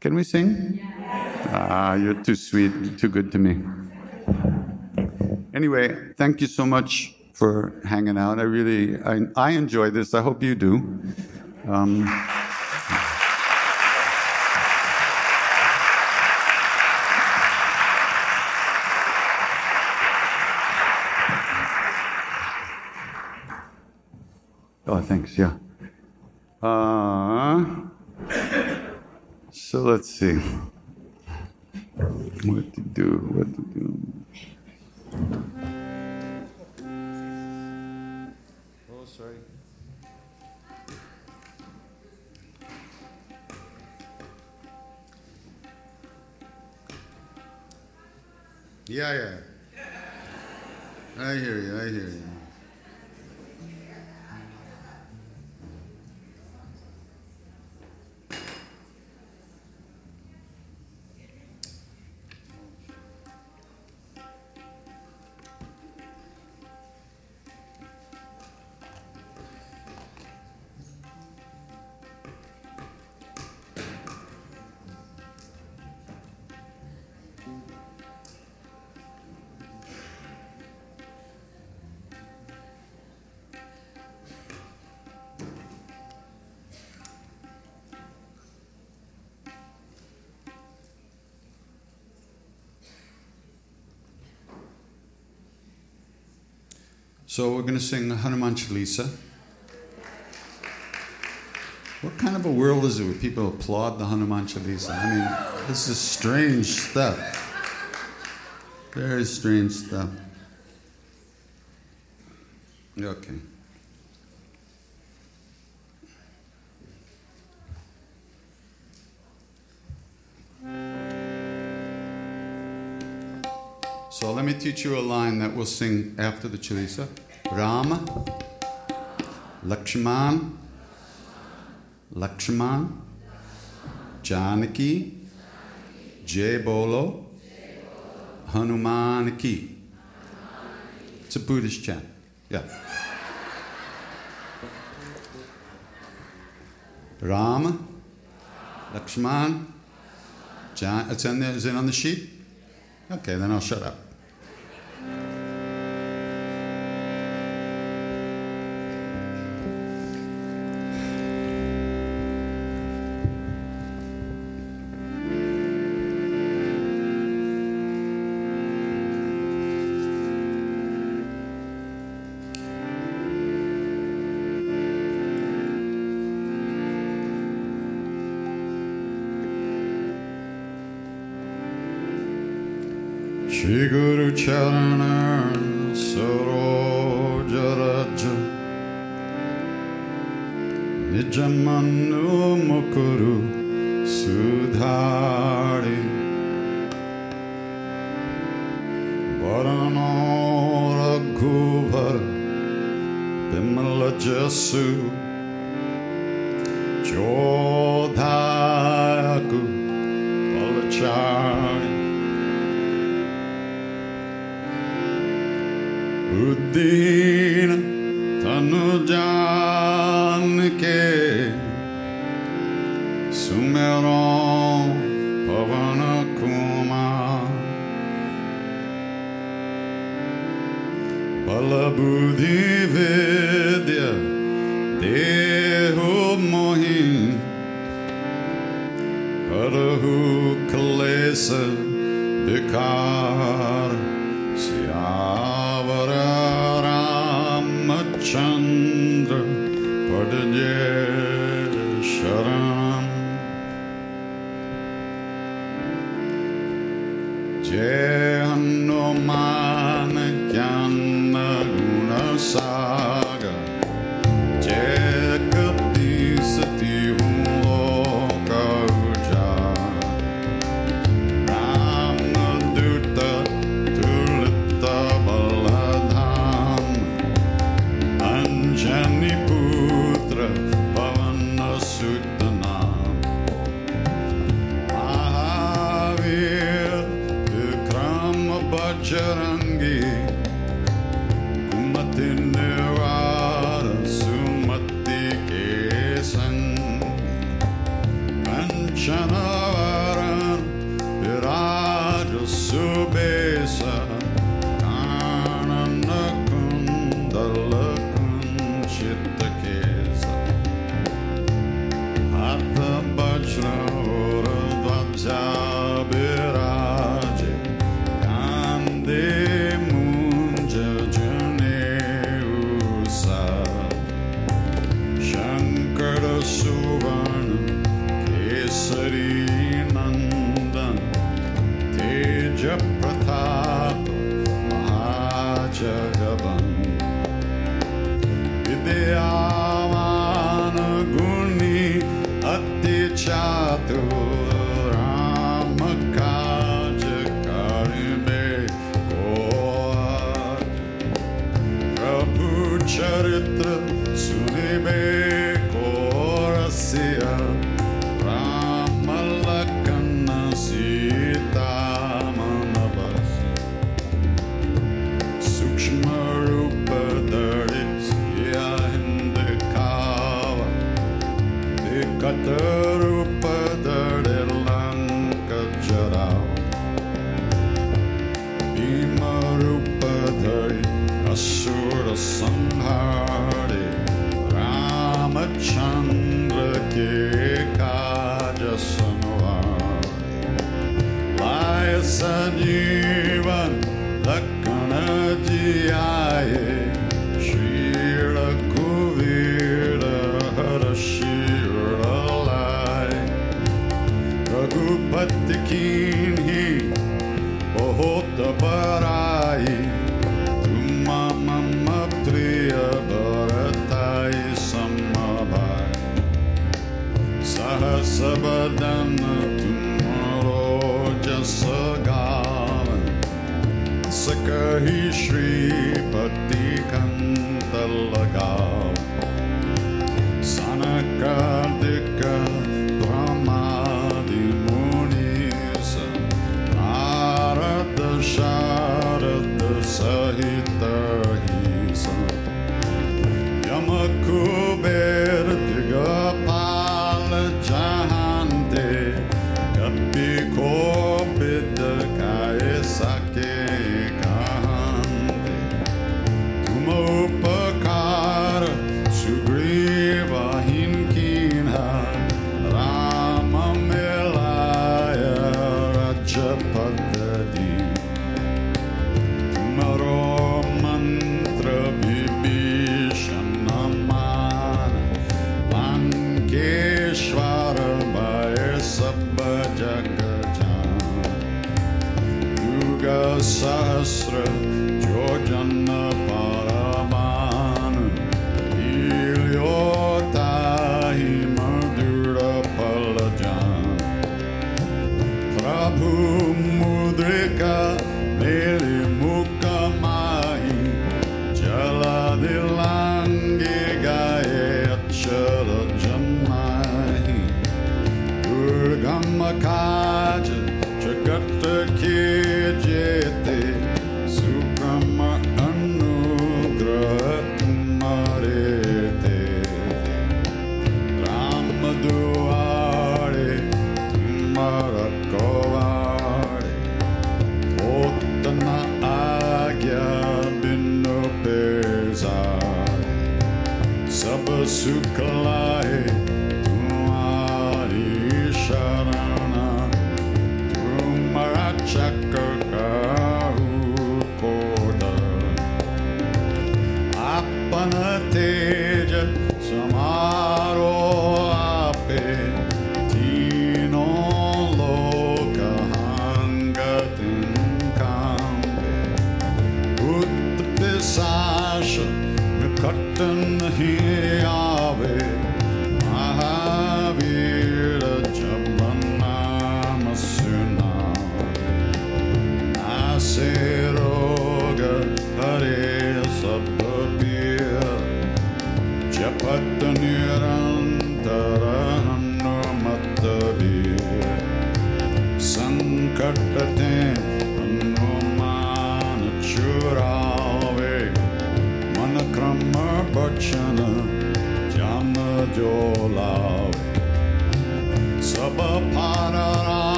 can we sing? Ah, you're too sweet, you're too good to me. Anyway, thank you so much for hanging out. I really, I, I enjoy this. I hope you do. Um, oh, thanks. Yeah. Uh, so let's see. What to do? What to do? Yeah, yeah. I hear you. I hear you. So we're going to sing Hanuman Chalisa. What kind of a world is it where people applaud the Hanuman Chalisa? I mean, this is strange stuff. Very strange stuff. Okay. So let me teach you a line that we'll sing after the Chalisa. Rama, Lakshman, Lakshman, Janaki, Jay Bolo, Hanuman Ki. It's a Buddhist chant. Yeah. Rama, Lakshman, Jan- it's, the, is it on the sheet? Okay, then I'll shut up.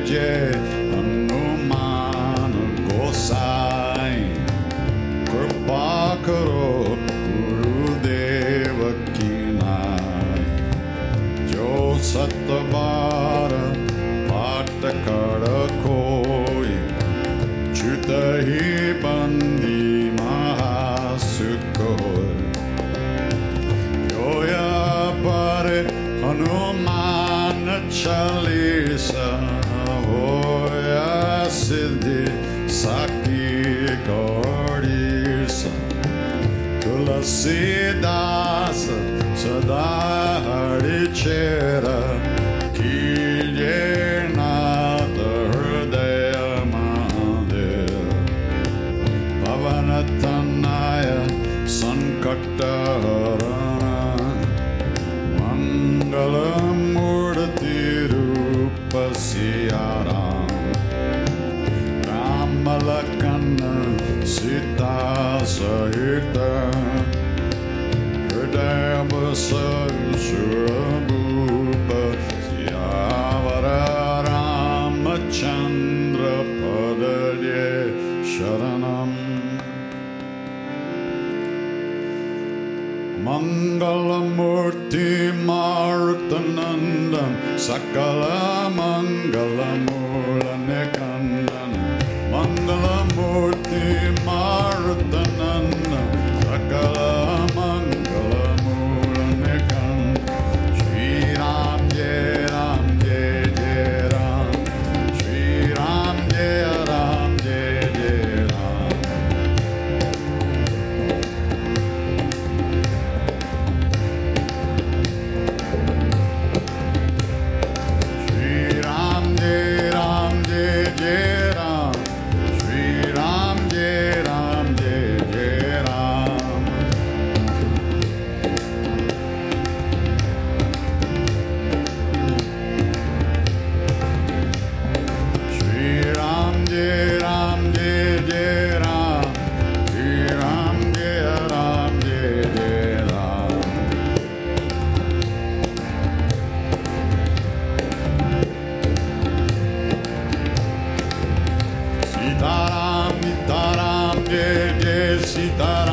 jedzie Hanumana Gosai Kripakaro Tulasidas Sada Sitaram, Jai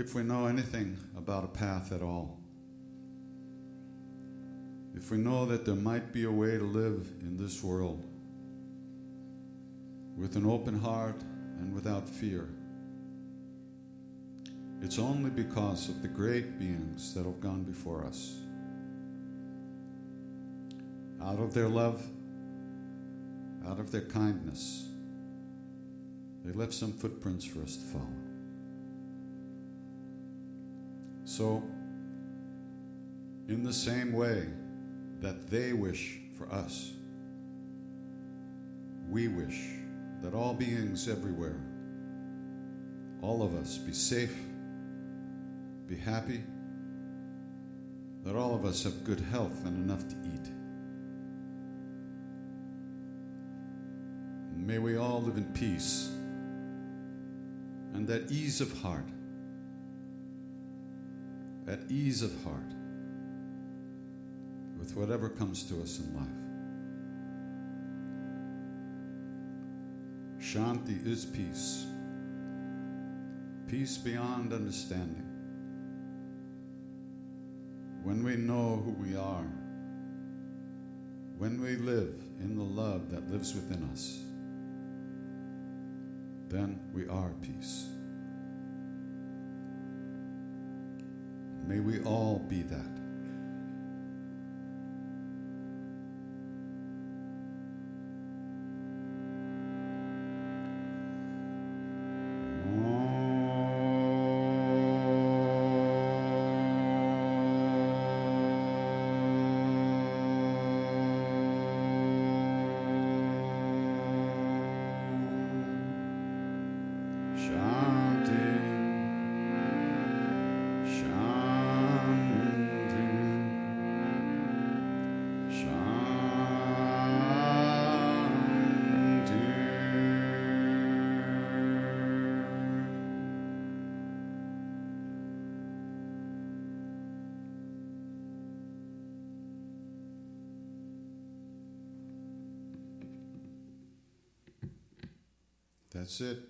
if we know anything about a path at all, if we know that there might be a way to live in this world with an open heart and without fear, it's only because of the great beings that have gone before us. Out of their love, out of their kindness, they left some footprints for us to follow. So, in the same way that they wish for us, we wish that all beings everywhere, all of us, be safe, be happy, that all of us have good health and enough to eat. May we all live in peace and that ease of heart. At ease of heart with whatever comes to us in life. Shanti is peace, peace beyond understanding. When we know who we are, when we live in the love that lives within us, then we are peace. May we all be that. That's it.